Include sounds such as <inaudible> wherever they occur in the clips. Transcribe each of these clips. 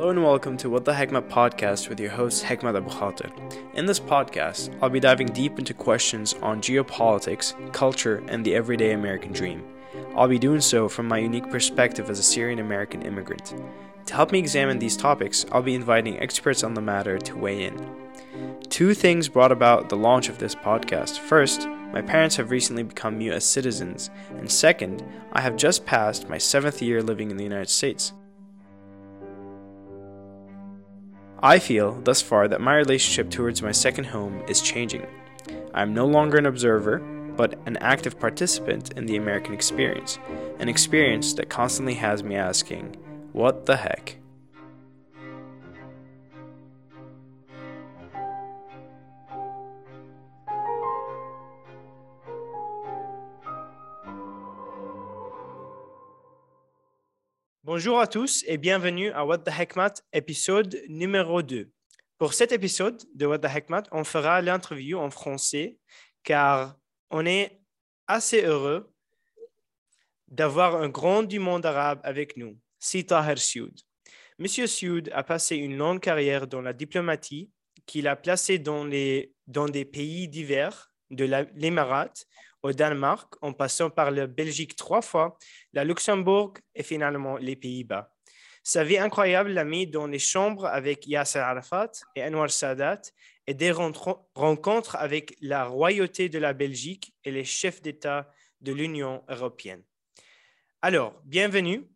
Hello and welcome to What the Hekmat podcast with your host Hekmat Abu Khatir. In this podcast, I'll be diving deep into questions on geopolitics, culture, and the everyday American dream. I'll be doing so from my unique perspective as a Syrian American immigrant. To help me examine these topics, I'll be inviting experts on the matter to weigh in. Two things brought about the launch of this podcast. First, my parents have recently become US citizens, and second, I have just passed my seventh year living in the United States. I feel, thus far, that my relationship towards my second home is changing. I am no longer an observer, but an active participant in the American experience, an experience that constantly has me asking, what the heck? Bonjour à tous et bienvenue à What the Hekmat, épisode numéro 2. Pour cet épisode de What the Hekmat, on fera l'interview en français car on est assez heureux d'avoir un grand du monde arabe avec nous, Sita Hersioud. Monsieur Sioud a passé une longue carrière dans la diplomatie qu'il a placée dans, les, dans des pays divers, de l'Émirat au Danemark, en passant par la Belgique trois fois, la Luxembourg et finalement les Pays-Bas. Sa vie incroyable l'a mis dans les chambres avec Yasser Arafat et Anwar Sadat et des rencontres avec la royauté de la Belgique et les chefs d'État de l'Union européenne. Alors, bienvenue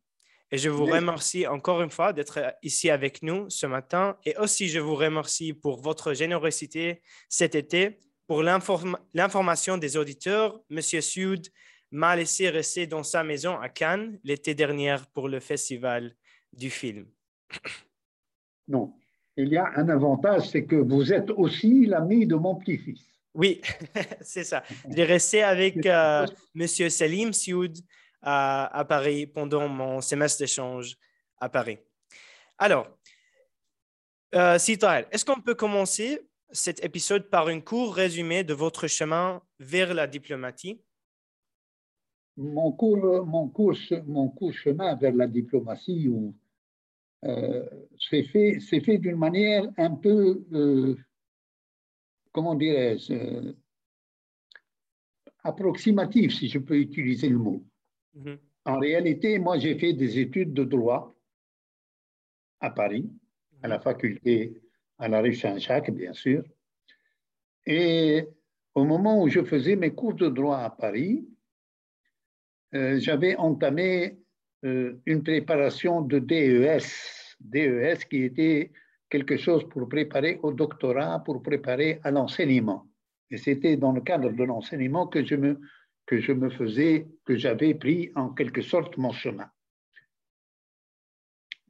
et je vous remercie encore une fois d'être ici avec nous ce matin et aussi je vous remercie pour votre générosité cet été pour l'information des auditeurs, M. Sud m'a laissé rester dans sa maison à Cannes l'été dernier pour le festival du film. Non, il y a un avantage, c'est que vous êtes aussi l'ami de mon petit-fils. Oui, <laughs> c'est ça. J'ai resté avec euh, M. Salim Sioud à, à, Paris pendant mon semestre d'échange à Paris. Alors, euh, est-ce qu'on peut commencer cet épisode par un court résumé de votre chemin vers la diplomatie mon court, mon, court, mon court chemin vers la diplomatie euh, s'est fait, fait d'une manière un peu, euh, comment dirais-je, euh, approximative, si je peux utiliser le mot. Mm-hmm. En réalité, moi, j'ai fait des études de droit à Paris, à la mm-hmm. faculté à la rue Saint-Jacques, bien sûr. Et au moment où je faisais mes cours de droit à Paris, euh, j'avais entamé euh, une préparation de DES, DES qui était quelque chose pour préparer au doctorat, pour préparer à l'enseignement. Et c'était dans le cadre de l'enseignement que je me que je me faisais, que j'avais pris en quelque sorte mon chemin.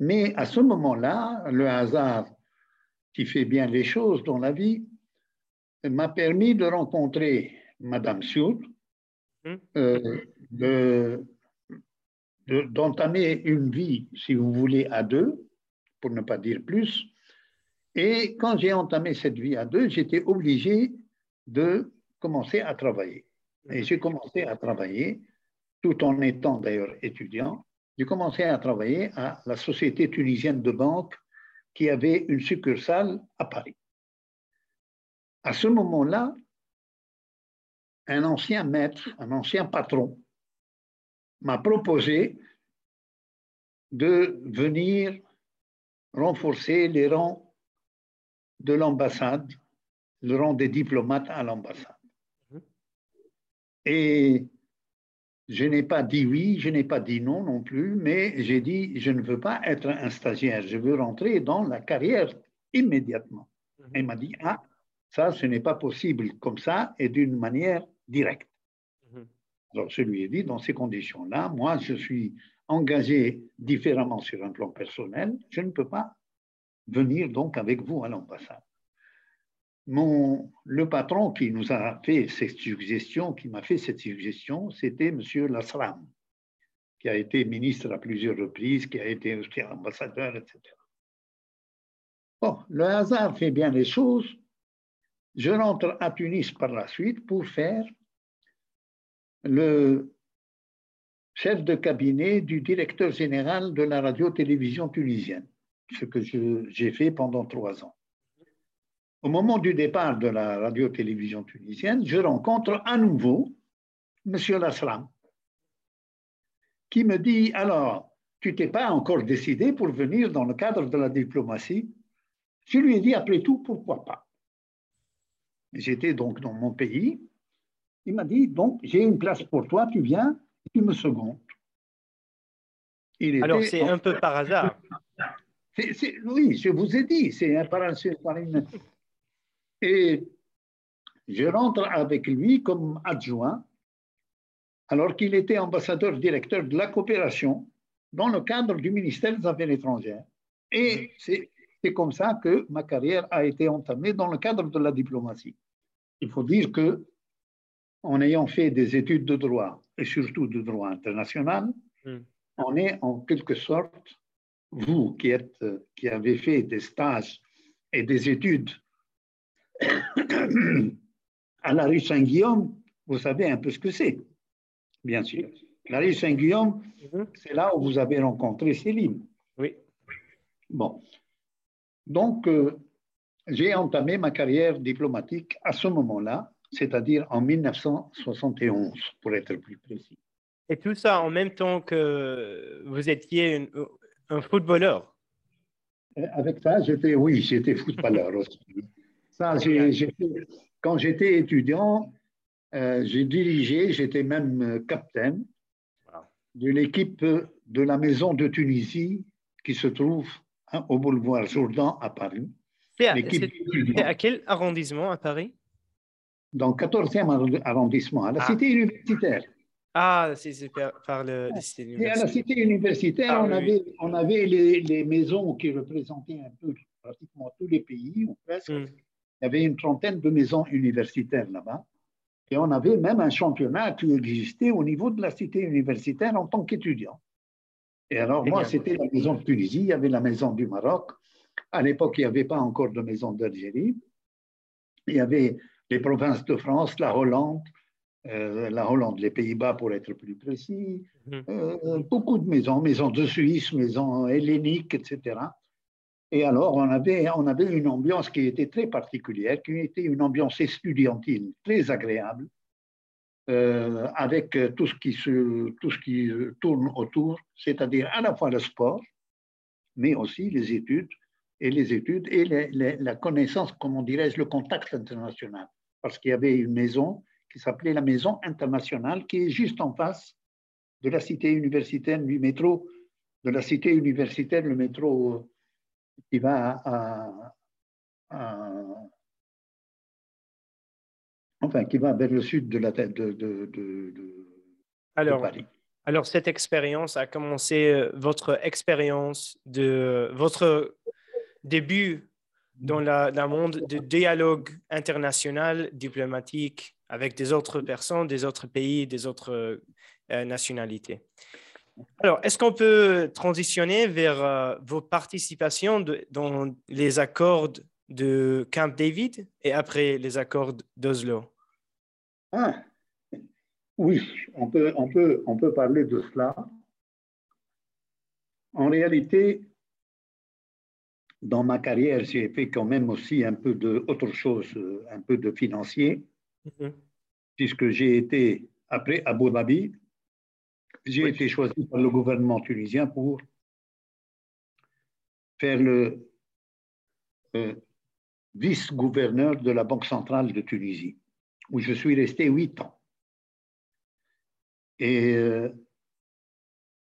Mais à ce moment-là, le hasard qui fait bien les choses dans la vie, m'a permis de rencontrer Madame Sioud, hum. euh, d'entamer une vie, si vous voulez, à deux, pour ne pas dire plus. Et quand j'ai entamé cette vie à deux, j'étais obligé de commencer à travailler. Et j'ai commencé à travailler, tout en étant d'ailleurs étudiant, j'ai commencé à travailler à la Société tunisienne de banque qui avait une succursale à Paris. À ce moment-là, un ancien maître, un ancien patron, m'a proposé de venir renforcer les rangs de l'ambassade, le rang des diplomates à l'ambassade. Mhm. Et je n'ai pas dit oui, je n'ai pas dit non non plus, mais j'ai dit je ne veux pas être un stagiaire, je veux rentrer dans la carrière immédiatement. Mhm. Il m'a dit ah, ça, ce n'est pas possible comme ça et d'une manière directe. Mhm. Alors je lui ai dit dans ces conditions-là, moi je suis engagé différemment sur un plan personnel, je ne peux pas venir donc avec vous à l'ambassade mon, le patron qui nous a fait cette suggestion, qui m'a fait cette suggestion, c'était M. Lasram, qui a été ministre à plusieurs reprises, qui a été aussi ambassadeur, etc. Bon, le hasard fait bien les choses. Je rentre à Tunis par la suite pour faire le chef de cabinet du directeur général de la radio-télévision tunisienne. ce que j'ai fait pendant trois ans. Au moment du départ de la radio-télévision tunisienne, je rencontre à nouveau M. Lasram, qui me dit, alors, tu t'es pas encore décidé pour venir dans le cadre de la diplomatie? Je lui ai dit, après tout, pourquoi pas? J'étais donc dans mon pays. Il m'a dit, donc, j'ai une place pour toi, tu viens, tu me secondes. Alors, c'est un peu par hasard. oui, je vous ai dit, c'est un par, par une... Et je rentre avec lui comme adjoint, alors qu'il était ambassadeur directeur de la coopération dans le cadre du ministère des Affaires étrangères. Et c'est comme ça que ma carrière a été entamée dans le cadre de la diplomatie. Il faut dire que, en ayant fait des études de droit, et surtout de droit international, hmm. on est en quelque sorte, vous qui, êtes, qui avez fait des stages et des études <coughs> à la rue Saint-Guillaume, vous savez un peu ce que c'est, bien sûr. La rue Saint-Guillaume, mhm. c'est là où vous avez rencontré Céline. Oui. Bon. Donc, euh, j'ai entamé ma carrière diplomatique à ce moment-là, c'est-à-dire en 1971, pour être plus précis. Et tout ça en même temps que vous étiez un footballeur? Euh, Avec ça, j'étais, oui, j'étais footballeur aussi. <laughs> Ça, quand j'étais étudiant, euh, j'ai dirigé, j'étais même euh, capitaine de l'équipe de la Maison de Tunisie qui se trouve hein, au boulevard Jourdan à Paris. C'est à, quel arrondissement à Paris? Dans le 14e arrondissement, à la ah. cité universitaire. Ah, c'est par le, cité universitaire. Et à la cité universitaire, ah on, avait, on avait les, maisons qui représentaient un peu pratiquement tous les pays, ou presque. Hmm. Il y avait une trentaine de maisons universitaires là-bas. Et on avait même un championnat qui existait au niveau de la cité universitaire en tant qu'étudiant. Et alors, moi, c'était la maison de Tunisie, il y avait la maison du Maroc. À l'époque, il n'y avait pas encore de maison d'Algérie. Il y avait les provinces de France, la Hollande, euh, la Hollande, les Pays-Bas pour être plus précis, mhm. euh, beaucoup de maisons, maisons de Suisse, maisons helléniques, etc. Et alors, on avait, on avait une ambiance qui était très particulière, qui était une ambiance estudiantine très agréable, euh, avec tout ce, qui se, tout ce qui tourne autour, c'est-à-dire à la fois le sport, mais aussi les études, et les études et la connaissance, comment dirais-je, le contact international. Parce qu'il y avait une maison qui s'appelait la Maison internationale, qui est juste en face de la cité universitaire du métro, de la cité universitaire, le métro qui va à, enfin, qui va vers le sud de la tête de, de, de, alors, Paris. Alors, cette expérience a commencé, euh, votre expérience de votre début dans le monde de dialogue international, diplomatique, avec des autres personnes, des autres pays, des autres euh, nationalités. Alors, est-ce qu'on peut transitionner vers euh, vos participations dans les accords de Camp David et après les accords d'Oslo? Ah, Oui, on peut, on, peut, on peut parler de cela. En réalité, dans ma carrière, j'ai fait quand même aussi un peu de autre chose, un peu de financier, mm-hmm. puisque j'ai été, après Abu Dhabi, j'ai été choisi par le gouvernement tunisien pour faire le euh, vice-gouverneur de la Banque centrale de Tunisie, où je suis resté huit ans. Et euh,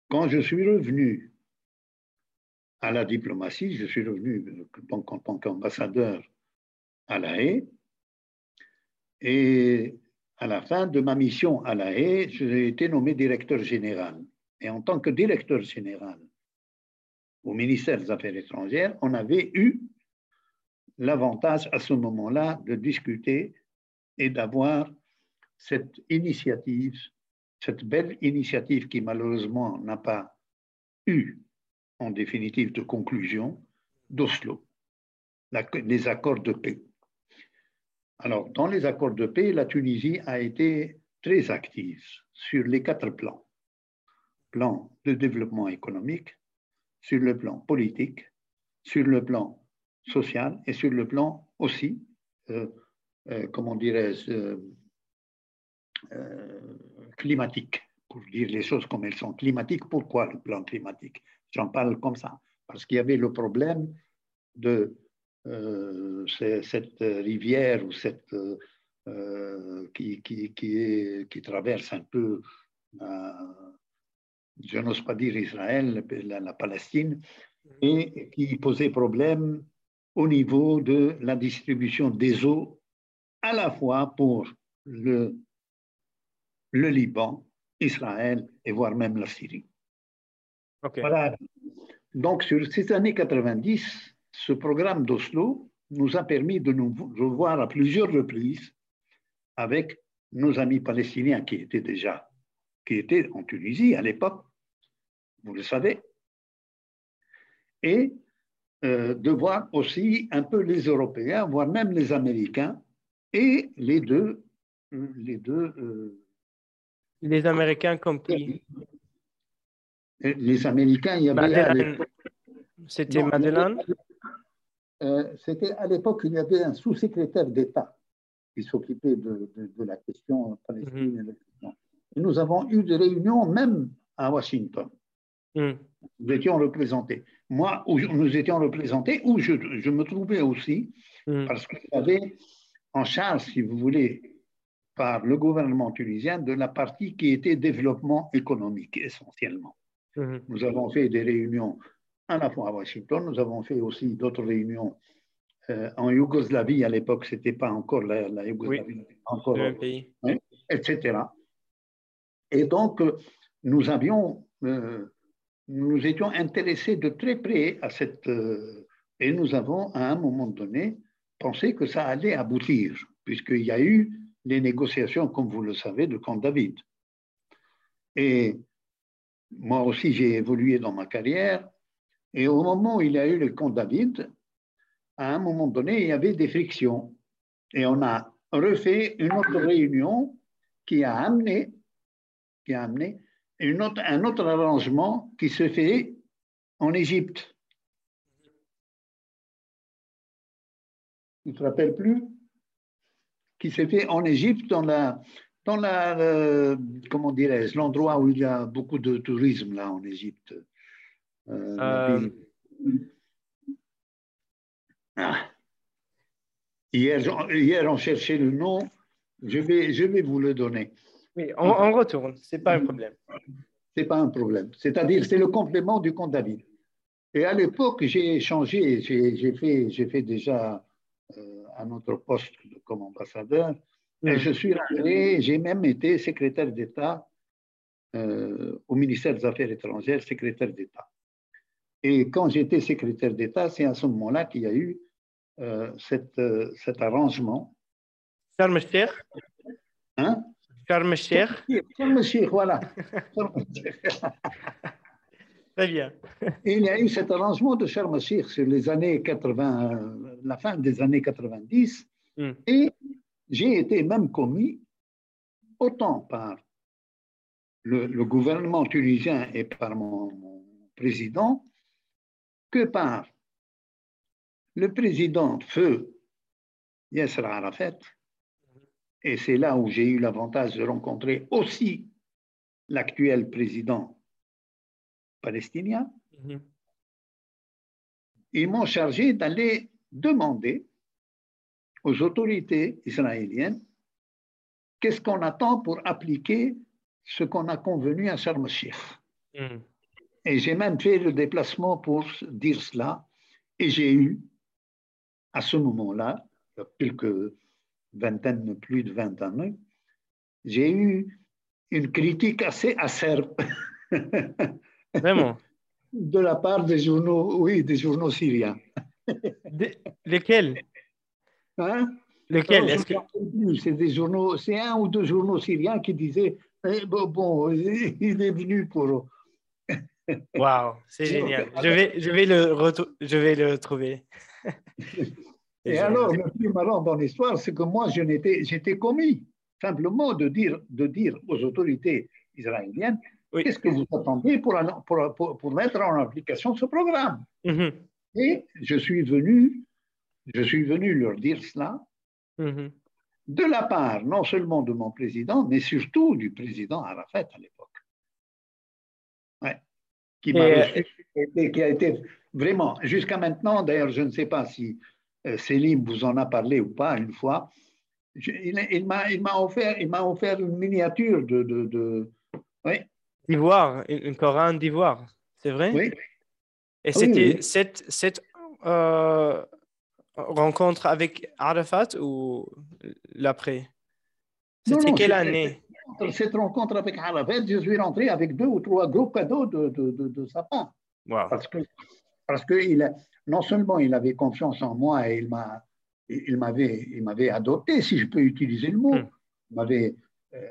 quand je suis revenu à la diplomatie, je suis revenu en tant qu'ambassadeur à La Haye, et à la fin de ma mission à La Haye, j'ai été nommé directeur général. Et en tant que directeur général au ministère des Affaires étrangères, on avait eu l'avantage à ce moment-là de discuter et d'avoir cette initiative, cette belle initiative qui malheureusement n'a pas eu en définitive de conclusion d'Oslo, les accords de paix. Alors, dans les accords de paix, la Tunisie a été très active sur les quatre plans. Plan de développement économique, sur le plan politique, sur le plan social et sur le plan aussi, euh, euh, comment dirais-je, climatique, pour dire les choses comme elles sont. Climatique, pourquoi le plan climatique? J'en parle comme ça, parce qu'il y avait le problème de cette rivière ou cette qui, qui, qui, est, qui, traverse un peu je n'ose pas dire Israël, la, Palestine, et qui posait problème au niveau de la distribution des eaux, à la fois pour le, le Liban, Israël et voire même la Syrie. Voilà. Donc, sur ces années 90, ce programme d'Oslo nous a permis de nous revoir à plusieurs reprises avec nos amis palestiniens qui étaient déjà qui étaient en Tunisie à l'époque vous le savez, et euh, de voir aussi un peu les Européens, voire même les Américains, et les deux. Euh, les, deux euh, les Américains compris. Les Américains, il y avait. C'était Madeleine? C'était à l'époque, il y avait un sous-secrétaire d'État qui s'occupait de, de, la question palestinienne. Mhm. Et nous avons eu des réunions même à Washington. Hmm. Nous étions représentés. Moi, nous étions représentés, où je, je me trouvais aussi, hmm. parce que j'avais en charge, si vous voulez, par le gouvernement tunisien, de la partie qui était développement économique essentiellement. Hmm. Nous avons fait des réunions à la fois à Washington, nous avons fait aussi d'autres réunions euh, en Yougoslavie. À l'époque, ce n'était pas encore la, Yougoslavie, encore le pays, etc. Et donc, nous avions euh, nous étions intéressés de très près à cette... Euh, et nous avons, à un moment donné, pensé que ça allait aboutir, puisqu'il y a eu les négociations, comme vous le savez, de Camp David. Et moi aussi, j'ai évolué dans ma carrière. Et au moment où il y a eu le Camp David, à un moment donné, il y avait des frictions. Et on a refait une autre réunion qui a amené, qui a amené un autre arrangement qui se fait en Égypte. Tu ne te rappelles plus? Qui s'est fait en Égypte dans la, dans la, dirais-je, l'endroit où il y a beaucoup de tourisme là en Égypte. Euh, euh. Ah. Hier, hier, on cherchait le nom. Je vais, je vais vous le donner. Oui, on, retourne, ce n'est pas un problème. Ce n'est pas un problème. C'est-à-dire, c'est le complément du compte David. Et à l'époque, j'ai changé, j'ai fait, fait déjà euh, un autre poste comme ambassadeur. Et je suis rentré, j'ai même été secrétaire d'État euh, au ministère des Affaires étrangères, secrétaire d'État. Et quand j'étais secrétaire d'État, c'est à ce moment-là qu'il y a eu euh, cette, cet arrangement. Charles Hein? Sharm el voilà. <laughs> <laughs> Très bien. il y a eu cet arrangement de Sharm el sur les années 80, la fin des années 90, hmm. et j'ai été même commis autant par le, gouvernement tunisien et par mon, mon, président que par le président feu Yasser Arafat et c'est là où j'ai eu l'avantage de rencontrer aussi l'actuel président palestinien. Mhm. Ils m'ont chargé d'aller demander aux autorités israéliennes qu'est-ce qu'on attend pour appliquer ce qu'on a convenu à Sharm el-Sheikh. Mhm. Et j'ai même fait le déplacement pour dire cela. Et j'ai eu, à ce moment-là, quelques vingtaine, plus de 20 années, j'ai eu une critique assez acerbe. <laughs> Vraiment? De la part des journaux, oui, des journaux syriens. <laughs> lesquels? Hein? Lesquels? C'est des journaux, c'est un ou deux journaux syriens qui disaient eh, bon, bon, <laughs> il est venu pour. Waouh, c'est génial. Je vais, je vais le, je vais le trouver. <laughs> Et, alors, le plus marrant dans l'histoire, c'est que moi, j'étais commis simplement de dire, de dire aux autorités israéliennes qu'est-ce que vous attendez pour, pour, pour, mettre en application ce programme? Mhm. Et je suis venu, je suis venu leur dire cela Mhm. de la part non seulement de mon président, mais surtout du président Arafat à l'époque. Ouais. Qui, m'a reçu, a été- qui a été vraiment, jusqu'à maintenant, d'ailleurs, je ne sais pas si euh, Céline vous en a parlé ou pas une fois, je- il, il m'a offert, il offert une miniature de. de, de- oui, D'ivoire, une, Coran d'ivoire, c'est vrai? oui, Et oui, c'était oui. cette, cette euh, rencontre avec Arafat ou l'après? C'était quelle année? Cette rencontre avec Arafat, je suis rentré avec deux ou trois gros cadeaux de, de, de, de sa part. Wow. Parce que, parce que il a- non seulement il avait confiance en moi et il m'a, il m'avait, il m'avait adopté, si je peux utiliser le mot, Hmm. il m'avait euh,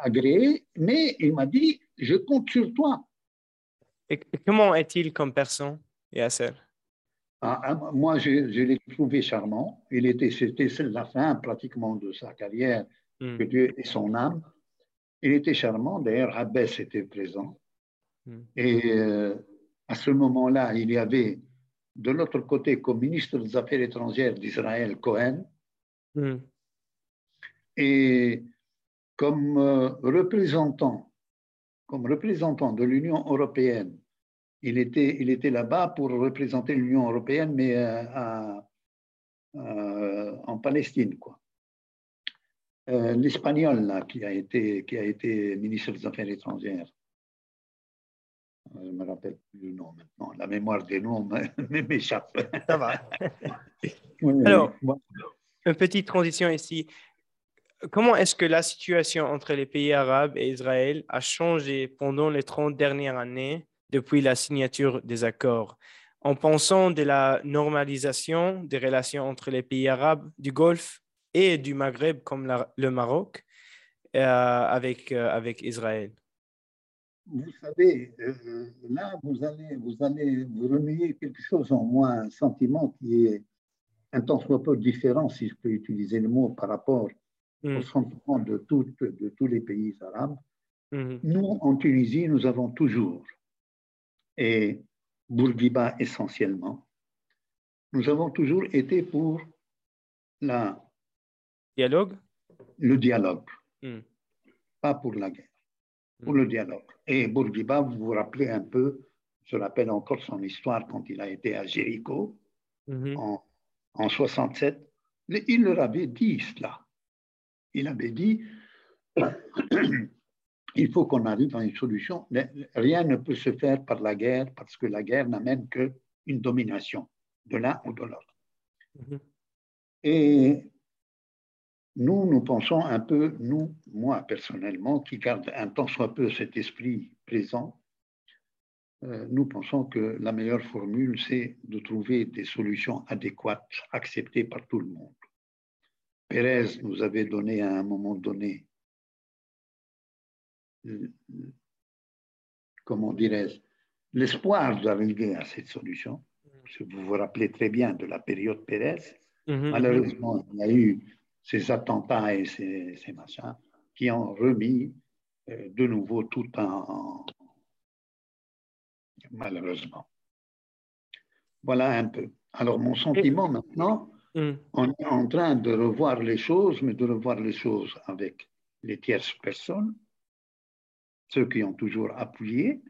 agréé, mais il m'a dit, je compte sur toi. Et et comment est-il comme personne, Yasser? Ah, ah, moi, je, je l'ai trouvé charmant. Il était, c'était la fin pratiquement de sa carrière, Que Dieu ait son âme. Il était charmant. D'ailleurs, Abbès était présent. Hmm. Et euh, à ce moment-là, il y avait de l'autre côté, comme ministre des Affaires étrangères d'Israël, Cohen, Hmm. et comme euh, représentant, comme représentant de l'Union européenne, il était, il était là-bas pour représenter l'Union européenne, mais euh, à- euh, en Palestine, quoi. Euh, L'Espagnol, là, qui a, été, qui a été ministre des Affaires étrangères. Euh, Je ne me rappelle plus le nom maintenant. La mémoire des noms <laughs> m'échappe. Ça va. <laughs> Oui. Alors. Une petite transition ici. Comment est-ce que la situation entre les pays arabes et Israël a changé pendant les 30 dernières années depuis la signature des accords? En pensant de la normalisation des relations entre les pays arabes du Golfe et du Maghreb comme la- le Maroc euh, avec, euh, avec Israël? Vous savez, euh, là, vous allez, vous allez vous remuer quelque chose en moi, un sentiment qui est un tant soit peu différent, si je peux utiliser le mot, par rapport Hmm, au sentiment de, toutes- de tous les pays arabes. mhm, Nous, en Tunisie, nous avons toujours, et Bourguiba essentiellement, nous avons toujours été pour la, Dialogue? le dialogue, Hmm, pas pour la guerre, pour le dialogue. Et Bourguiba, vous vous rappelez un peu, je rappelle encore son histoire quand il a été à Jéricho mhm, en, en 67, il leur avait dit cela. Il avait dit, <coughs> il faut qu'on arrive à une solution. Rien ne peut se faire par la guerre parce que la guerre n'amène qu'une domination de l'un ou de l'autre. mhm. Et nous, nous pensons un peu, nous, moi personnellement, qui garde un tant soit peu cet esprit présent, euh, nous pensons que la meilleure formule, c'est de trouver des solutions adéquates, acceptées par tout le monde. Pérez nous avait donné à un moment donné, euh, comment dirais-je, l'espoir d'arriver à cette solution. Si vous vous rappelez très bien de la période Pérez, Mhm, Malheureusement, il y a eu ces attentats et ces, ces machins qui ont remis euh, de nouveau tout en. Malheureusement. Voilà un peu. Alors, mon sentiment maintenant, mhm, on est en train de revoir les choses, mais de revoir les choses avec les tierces personnes, ceux qui ont toujours appuyé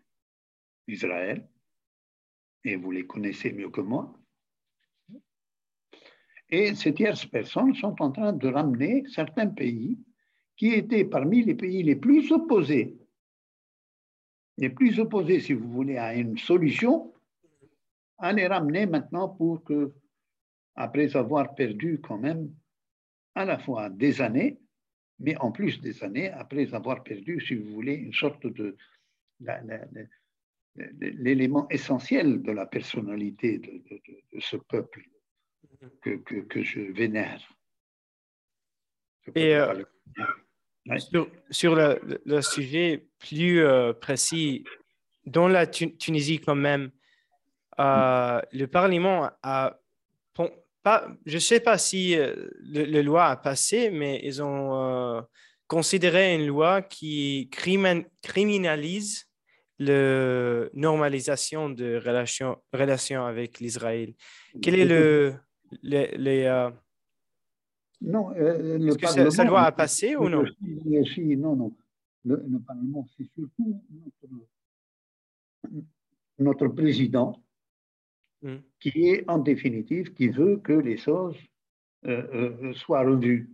Israël, et vous les connaissez mieux que moi. Et ces tierces personnes sont en train de ramener certains pays qui étaient parmi les pays les plus opposés, les plus opposés, si vous voulez, à une solution, à les ramener maintenant pour que, après avoir perdu quand même à la fois des années, mais en plus des années, après avoir perdu, si vous voulez, une sorte de l'élément essentiel de la personnalité de- de ce peuple que, que, que je vénère. Je Et, euh, Ouais. Sur, sur le, sujet plus euh, précis, dans la Tu- Tunisie quand même, euh, le Parlement a, pas, je ne sais pas si le, le loi a passé, mais ils ont considéré une loi qui crimin- criminalise la normalisation de relations relation avec l'Israël. Quel est le... les, les, euh, Non, euh, le que ça, Parlement- ça doit passer ou non? Non, non. Le, le Parlement, c'est surtout notre, notre président Hmm. qui est en définitive, qui veut que les choses euh, euh, soient revues.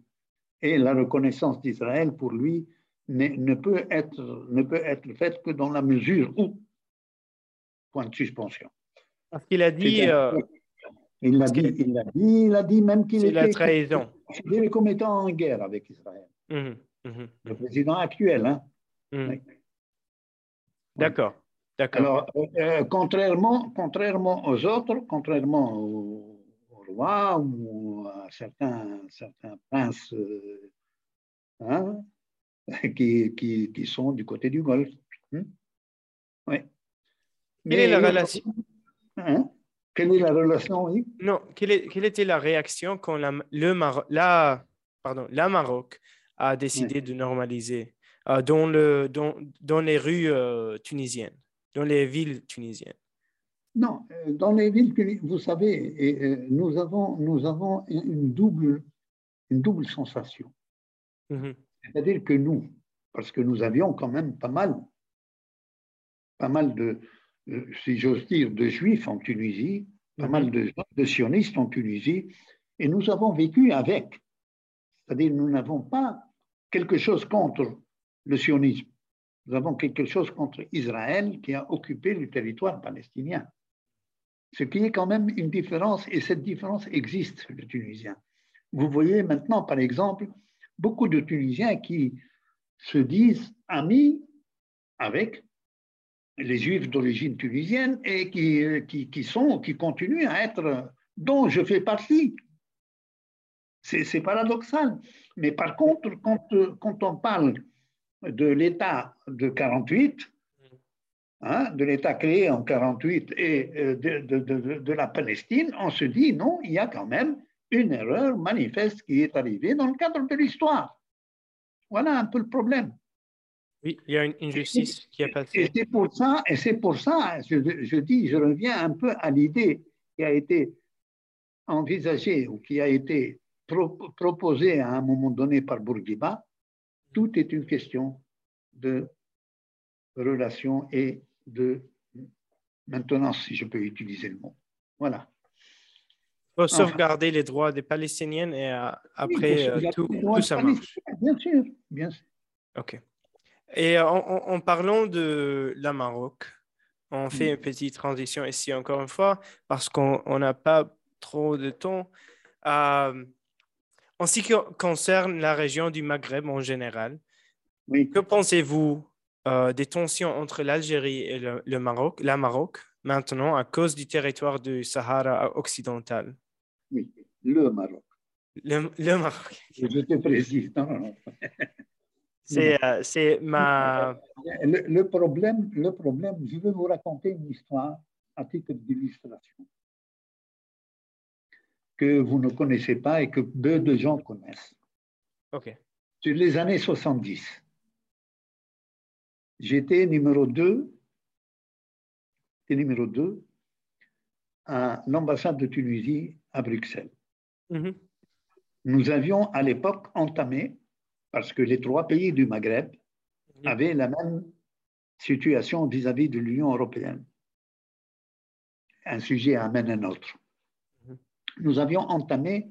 Et la reconnaissance d'Israël, pour lui, ne, peut être, ne peut être faite que dans la mesure où, point de suspension. Parce qu'il a dit, euh, il l'a dit, que- il l'a dit, il a dit même qu'il c'est la était trahison. considéré comme étant en guerre avec Israël. Mhm, mhm, Le président actuel, hein. mhm. Oui. D'accord, d'accord. Alors, euh, euh, contrairement, contrairement aux autres, contrairement au, au roi ou à certains, certains princes euh, hein, <laughs> qui, qui, qui sont du côté du Golfe. hein. Oui. Quelle est la relation hein, Quelle est la relation, oui? Non, quelle, est- quelle était la réaction quand la, le Maroc, la, pardon, la Maroc a décidé de normaliser euh, dans, le, dans, dans les rues euh, tunisiennes, dans les villes tunisiennes? Non, euh, dans les villes, que- vous savez, et, euh, nous avons, nous avons une double, une double sensation. Mhm, C'est-à-dire que nous, parce que nous avions quand même pas mal, pas mal de, si j'ose dire, de juifs en Tunisie, pas Mhm. mal de, de sionistes en Tunisie, et nous avons vécu avec. C'est-à-dire nous n'avons pas quelque chose contre le sionisme. Nous avons quelque chose contre Israël qui a occupé le territoire palestinien. Ce qui est quand même une différence, et cette différence existe chez le Tunisien. Vous voyez maintenant, par exemple, beaucoup de Tunisiens qui se disent amis avec les Juifs d'origine tunisienne et qui, qui, qui sont, qui continuent à être, dont je fais partie. C'est paradoxal. Mais par contre, quand, quand on parle de l'État de 48, hein, de l'État créé en 48 et euh, de, de, de la Palestine, on se dit non, il y a quand même une erreur manifeste qui est arrivée dans le cadre de l'histoire. Voilà un peu le problème. Oui, il y a une injustice qui a Et passé. c'est pour ça, et c'est pour ça, je, je dis, je reviens un peu à l'idée qui a été envisagée ou qui a été pro- proposée à un moment donné par Bourguiba. Tout est une question de relation et de maintenance, si je peux utiliser le mot. Voilà. Il faut sauvegarder les droits des Palestiniens et euh, après, Oui, euh, pour tout, tout ça marche. Bien sûr, bien sûr. OK. Et euh, en, en- en parlant de la Maroc, on fait une petite transition ici encore une fois parce qu'on on n'a pas trop de temps. Euh, en ce qui concerne la région du Maghreb en général, Oui. que pensez-vous euh, des tensions entre l'Algérie et le, le Maroc, la Maroc maintenant à cause du territoire du Sahara occidental? Oui, le Maroc. Le, le Maroc, Je te <laughs> c'est euh, c'est ma... Le, le problème, le problème, je vais vous raconter une histoire à titre d'illustration que vous ne connaissez pas et que peu de gens connaissent. OK. Sur les années 70, j'étais numéro 2, j'étais numéro 2 à l'ambassade de Tunisie à Bruxelles. Mhm. Nous avions à l'époque entamé, parce que les trois pays du Maghreb avaient la même situation vis-à-vis de l'Union européenne. Un sujet amène un autre. Mhm. Nous avions entamé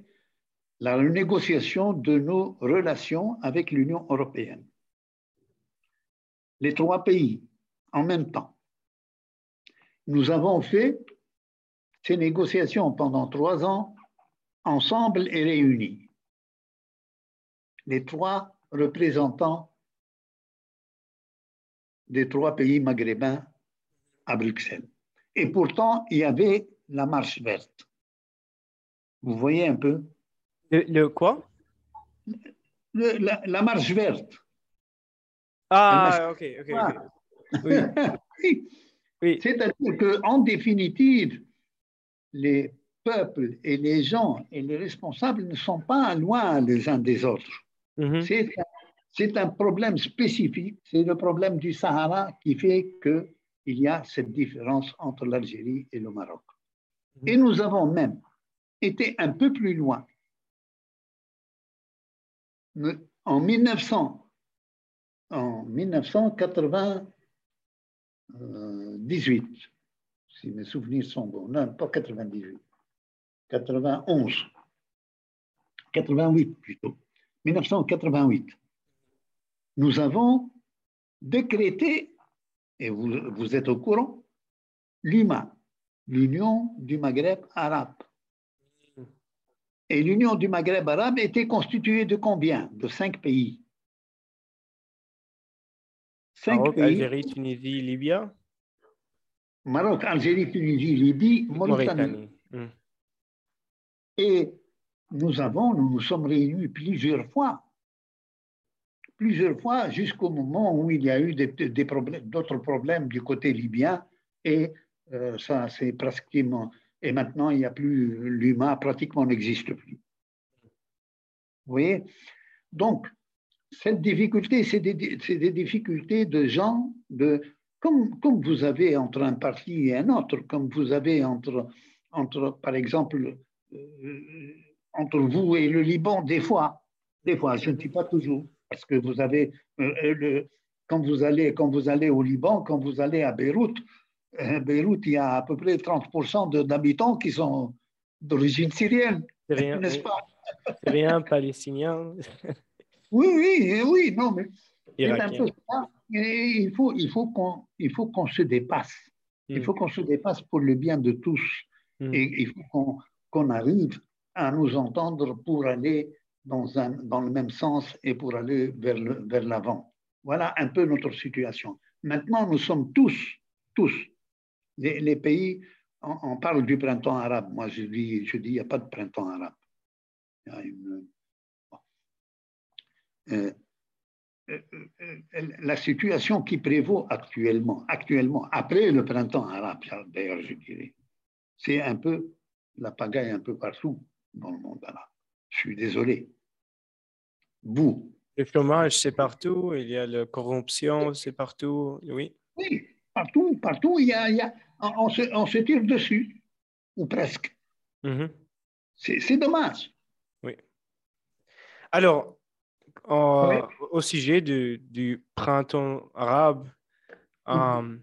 la renégociation de nos relations avec l'Union européenne. Les trois pays en même temps. Nous avons fait ces négociations pendant trois ans ensemble et réunis. Les trois représentants des trois pays maghrébins à Bruxelles. Et pourtant, il y avait la marche verte. Vous voyez un peu? Le, le quoi? Le- la, la marche verte. Ah, OK, OK. Ah. Oui, <laughs> Oui. oui. C'est-à-dire qu'en définitive, les peuples et les gens et les responsables ne sont pas loin les uns des autres. Mhm. C'est un- C'est un problème spécifique, c'est le problème du Sahara qui fait que il y a cette différence entre l'Algérie et le Maroc. Mhm. Et nous avons même été un peu plus loin. En, 1900, en 1998, si mes souvenirs sont bons, non, pas 98, 91, 88 plutôt, 1988, nous avons décrété, et vous, vous êtes au courant, l'UMA, l'Union du Maghreb arabe. Et l'Union du Maghreb arabe était constituée de combien? De cinq pays. Cinq Maroc, pays. Algérie, Tunisie, Libye. Maroc, Algérie, Tunisie, Libye, Mauritanie. Hmm. Et nous avons, nous nous sommes réunis plusieurs fois, plusieurs fois jusqu'au moment où il y a eu d'autres problèmes du côté libyen et euh, ça c'est pratiquement et maintenant il n'y a plus l'humain pratiquement n'existe plus. Vous voyez? Donc cette difficulté, c'est des, des, difficultés de gens de comme, comme vous avez entre un parti et un autre, comme vous avez entre, entre par exemple, euh, entre vous et le Liban, des fois, des fois, je ne dis pas toujours, parce que vous avez, euh, le, quand, vous allez, quand vous allez au Liban, quand vous allez à Beyrouth, euh, Beyrouth, il y a à peu près 30% d'habitants qui sont d'origine syrienne, n'est-ce pas? Syriens, palestiniens. oui, oui, oui, non, mais. Et il faut, il faut qu'on, il faut qu'on se dépasse. Il hmm. faut qu'on se dépasse pour le bien de tous. Hmm. Et il faut qu'on, qu'on arrive à nous entendre pour aller dans, le même sens et pour aller vers, l'avant. Voilà un peu notre situation. Maintenant, nous sommes tous, tous, les, pays, on, parle du printemps arabe. Moi, je dis, je dis, il n'y a pas de printemps arabe. Euh, euh, euh, la situation qui prévaut actuellement, actuellement, après le printemps arabe, d'ailleurs, je dirais, c'est un peu la pagaille un peu partout dans le monde arabe. Je suis désolé. Vous. Le chômage, c'est partout. Il y a la corruption, c'est partout. Oui. Oui, partout, partout. Il y a, il y a on, se, on, se, tire dessus, ou presque. Mm-hmm. C'est dommage. Oui. Alors, au sujet du, du, printemps arabe, mm-hmm. euh,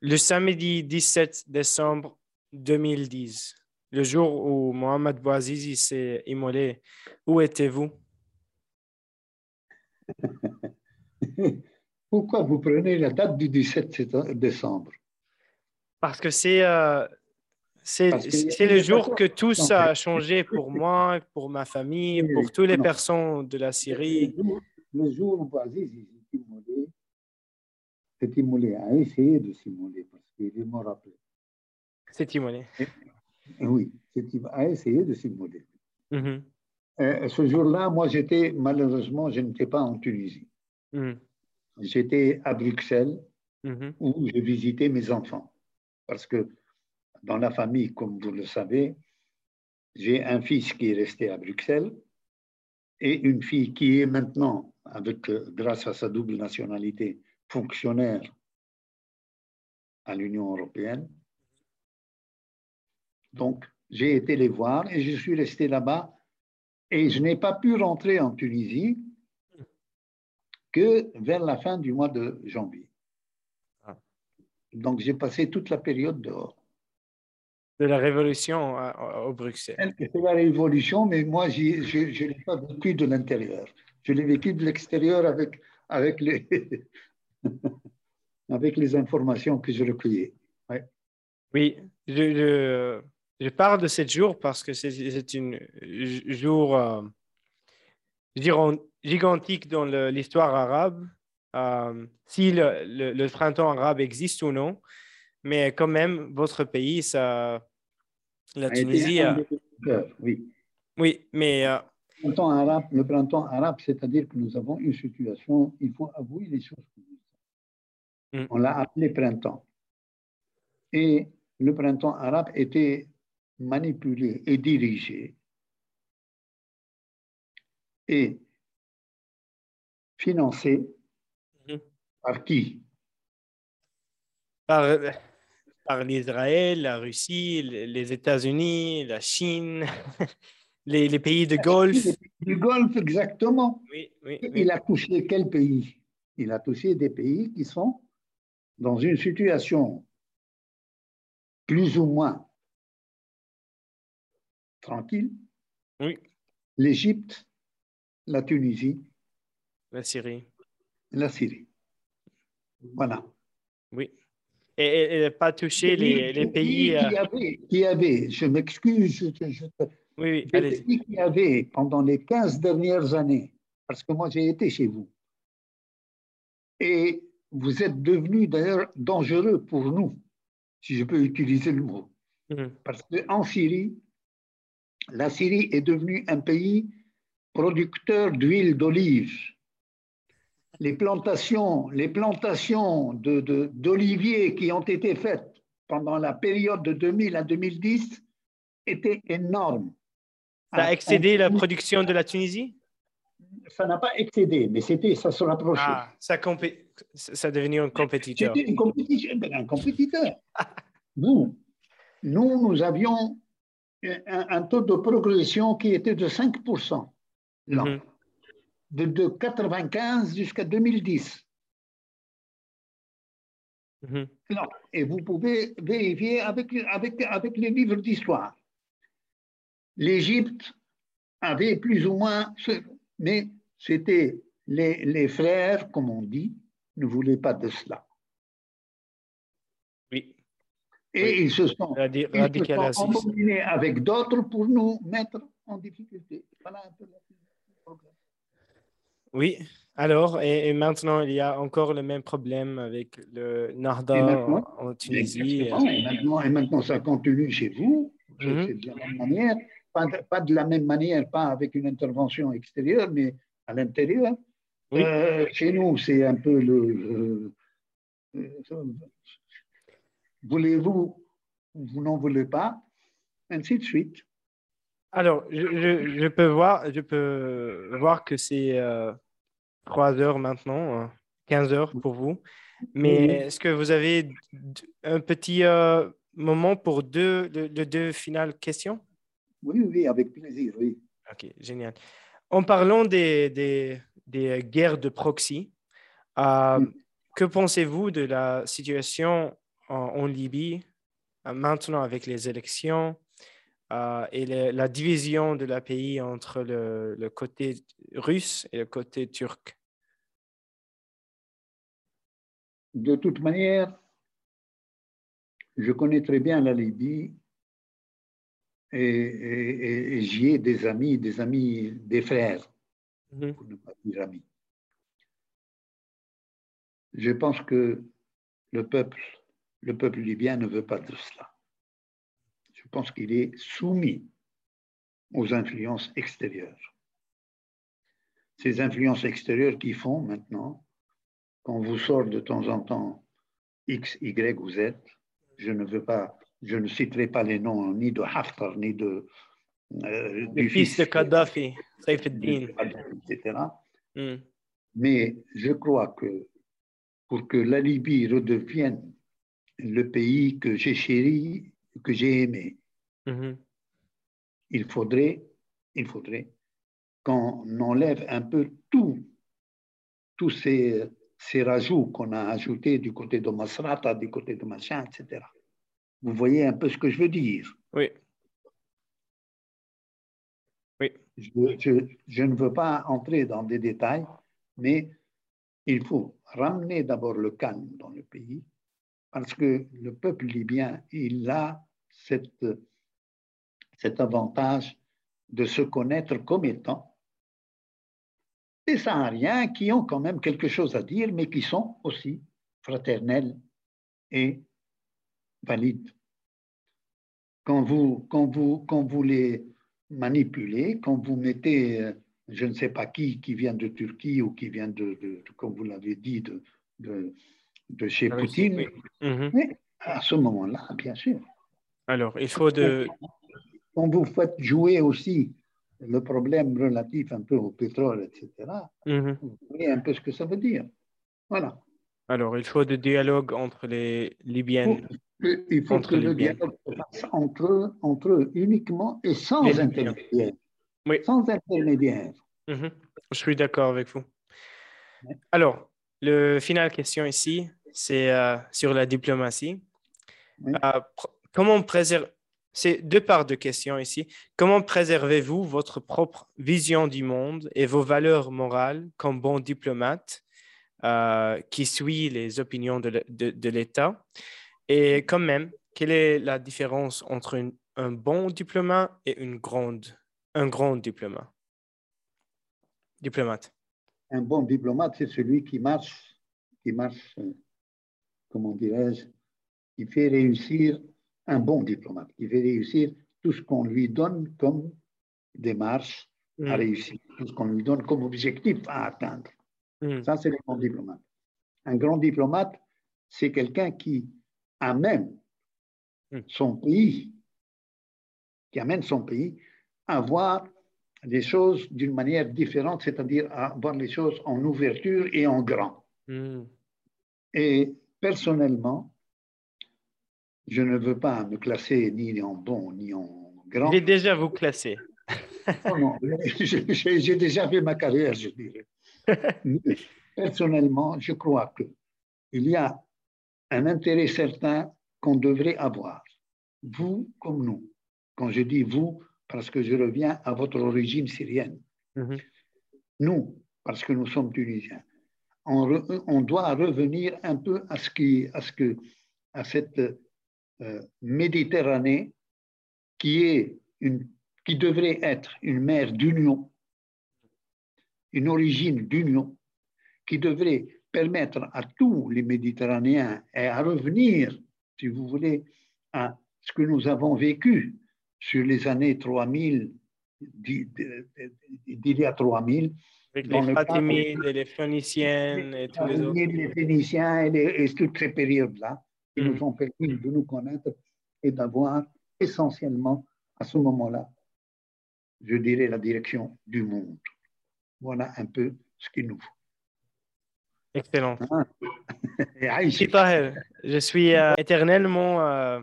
le samedi 17 décembre 2010, le jour où Mohamed Bouazizi s'est immolé, où étiez-vous? <laughs> Pourquoi vous prenez la date du 17 décembre? Parce que c'est euh, c'est le jour que tout ça a changé pour <laughs> moi, pour ma famille, pour toutes les personnes de la Syrie. Le jour, où Bouazizi s'est immolé, s'est immolé, a essayé de s'immoler parce qu'il est mort après. C'est immolé. Oui, a essayé de s'immoler. Mm-hmm. Euh, ce jour-là, moi, j'étais, malheureusement, je n'étais pas en Tunisie. Mm. J'étais à Bruxelles, mm-hmm. où j'ai visité mes enfants. Parce que dans la famille, comme vous le savez, j'ai un fils qui est resté à Bruxelles et une fille qui est maintenant, avec, euh, grâce à sa double nationalité, fonctionnaire à l'Union européenne. Donc, j'ai été les voir et je suis resté là-bas et je n'ai pas pu rentrer en Tunisie que vers la fin du mois de janvier. Ah. Donc j'ai passé toute la période dehors. De la révolution au Bruxelles. C'est la révolution, mais moi, je ne l'ai pas vécu de l'intérieur. Je l'ai vécu de l'extérieur avec, avec, les <laughs> avec les informations que je recueillais. Oui, je, je parle de ce jour parce que c'est un jour, euh, je dirais, gigantique dans l'histoire arabe, euh, si le, le, printemps arabe existe ou non. Mais quand même, votre pays, ça, la Tunisie. A... Oui. Oui, mais. Euh, le printemps arabe, le printemps arabe, c'est-à-dire que nous avons une situation, il faut avouer les choses. Mm. On l'a appelé printemps. Et le printemps arabe était manipulé et dirigé et financé mhm. par qui? Par, par l'Israël, la Russie, les États-Unis, la Chine, <laughs> les, les pays de Golfe. Du Golfe, exactement. Oui, oui, oui. Il a touché quel pays? Il a touché des pays qui sont dans une situation plus ou moins tranquille. Oui. L'Égypte, la Tunisie, La Syrie. la Syrie. Voilà. Oui. Et, et- pas toucher les, les pays. euh, qui avaient, qui avaient, je m'excuse, je, Oui, oui, allez-y. pays qui avaient pendant les 15 dernières années, parce que moi j'ai été chez vous, et vous êtes devenus d'ailleurs dangereux pour nous, si je peux utiliser le mot. Mhm. Parce qu'en Syrie, la Syrie est devenue un pays producteur d'huile d'olive. Les plantations, les plantations de- de- d'oliviers qui ont été faites pendant la période de 2000 à 2010 étaient énormes. Ça a Ah, excédé la on- production de la Tunisie? Ça n'a pas excédé, mais c'était, ça se rapprochait. Ah, ça, ça a devenu un compétiteur. C'était une compétition, ben, un compétiteur. Nous, nous, nous avions un, un taux de progression qui était de 5% l'an, Mhm. de, de 95 jusqu'à 2010. Mhm. Non. Et vous pouvez vérifier avec, avec, avec les livres d'histoire. L'Égypte avait plus ou moins, ce- mais c'était les, les frères, comme on dit, ne voulaient pas de cela. Oui, Et Oui. ils se sont, Radi- ils se sont embobinés avec d'autres pour nous mettre en difficulté. Voilà un peu le problème. Oui, alors, et, et maintenant, il y a encore le même problème avec le Narda en, en Tunisie. Et maintenant, et maintenant, ça continue chez vous. Mhm. c'est de la même manière. Pas de, pas de la même manière, pas avec une intervention extérieure, mais à l'intérieur. Oui. Euh, chez nous, c'est un peu le- Voulez-vous, vous n'en voulez pas, ainsi de suite. Alors, je, je- je peux voir, je peux voir que c'est euh, 3 heures maintenant, euh, 15 heures pour vous. Mais Oui. est-ce que vous avez un petit euh, moment pour deux, le, le deux finales questions? Oui, oui, avec plaisir, oui. Ok, génial. En parlant des, des, des guerres de proxy, euh, Mm. que pensez-vous de la situation en, en Libye euh, maintenant avec les élections euh, et le- la division de la pays entre le, le côté russe et le côté turc? De toute manière, je connais très bien la Libye et, et- et- et j'y ai des amis, des amis, des frères, Mhm. pour ne pas dire amis. Je pense que le peuple, le peuple libyen ne veut pas de cela. Je pense qu'il est soumis aux influences extérieures. Ces influences extérieures qui font maintenant qu'on vous sort de temps en temps X, Y ou Z, je ne veux pas, je ne citerai pas les noms ni de Haftar ni de euh, Le fils de Kadhafi, Saif al-Din. etc. Mm. Mais je crois que pour que la Libye redevienne le pays que j'ai chéri, que j'ai aimé, Mhm. il faudrait, il faudrait qu'on enlève un peu tout, tous ces, ces rajouts qu'on a ajoutés du côté de Masrata, du côté de machin, etc. Vous voyez un peu ce que je veux dire? Oui. Oui. Je, je- je ne veux pas entrer dans des détails, mais il faut ramener d'abord le calme dans le pays, parce que le peuple libyen, il a cet avantage de se connaître comme étant des Sahariens qui ont quand même quelque chose à dire, mais qui sont aussi fraternels et valides. Quand vous, quand vous, quand vous les manipulez, quand vous mettez, euh, je ne sais pas qui, qui vient de Turquie ou qui vient de, comme vous l'avez dit, de, de chez La Russie, Poutine, oui. Mhm. mais à ce moment-là, bien sûr. Alors, il faut de... Quand vous faites jouer aussi le problème relatif un peu au pétrole, etc., Mhm. vous voyez un peu ce que ça veut dire. Voilà. Alors, il faut de dialogue entre les Libyens. Il faut Entre que le dialogue se fasse entre eux, entre eux uniquement et sans Les intermédiaire. Oui. Sans intermédiaire. Mhm. Je suis d'accord avec vous. Alors, le final question ici, c'est euh, sur la diplomatie. Oui. Euh, pr- comment préserver, c'est deux parts de questions ici. Comment préservez-vous votre propre vision du monde et vos valeurs morales comme bon diplomate euh, qui suit les opinions de, l'État? Et quand même, quelle est la différence entre une- un bon diplomate et une grande, un grand diplomate? Diplomate? Un bon diplomate, c'est celui qui marche, qui marche, euh, comment dirais-je, qui fait réussir un bon diplomate, qui fait réussir tout ce qu'on lui donne comme démarche à Mm, réussir, tout ce qu'on lui donne comme objectif à atteindre. mm, Ça, c'est le grand diplomate. Un grand diplomate, c'est quelqu'un qui amène Mm. son pays, qui amène son pays à voir les choses d'une manière différente, c'est-à-dire à voir les choses en ouverture et en grand. mm. Et personnellement, je ne veux pas me classer ni en bon ni en grand. Je vais déjà vous classer. Non, non, <laughs> j'ai j'ai déjà fait ma carrière, je dirais. Mais personnellement, je crois qu'il y a un intérêt certain qu'on devrait avoir, vous comme nous. Quand je dis vous, parce que je reviens à votre origine syrienne. Mhm. Nous, parce que nous sommes tunisiens. On, doit revenir un peu à, ce que, cette euh, Méditerranée qui, qui devrait être une mer d'union, une origine d'union, qui devrait permettre à tous les Méditerranéens et à revenir, si vous voulez, à ce que nous avons vécu sur les années 3000, d'il d'il y a 3000, Avec Dans les Fatimides et les Phéniciennes et tous les autres. les Phéniciens et, les- et toutes ces périodes-là qui nous ont permis de nous connaître et d'avoir essentiellement à ce moment-là, je dirais, la direction du monde. Voilà un peu ce qu'il nous faut. Excellent. Tahir, je suis euh, éternellement euh,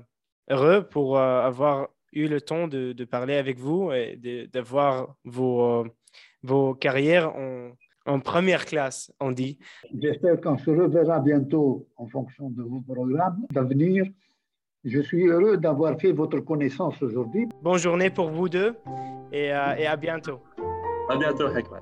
heureux pour euh, avoir eu le temps de, de parler avec vous et d'avoir vos, vos carrières en, en première classe, on dit. J'espère qu'on se reverra bientôt en fonction de vos programmes d'avenir. Je suis heureux d'avoir fait votre connaissance aujourd'hui. Bonne journée pour vous deux et, euh, et à bientôt. À bientôt, Hekmat.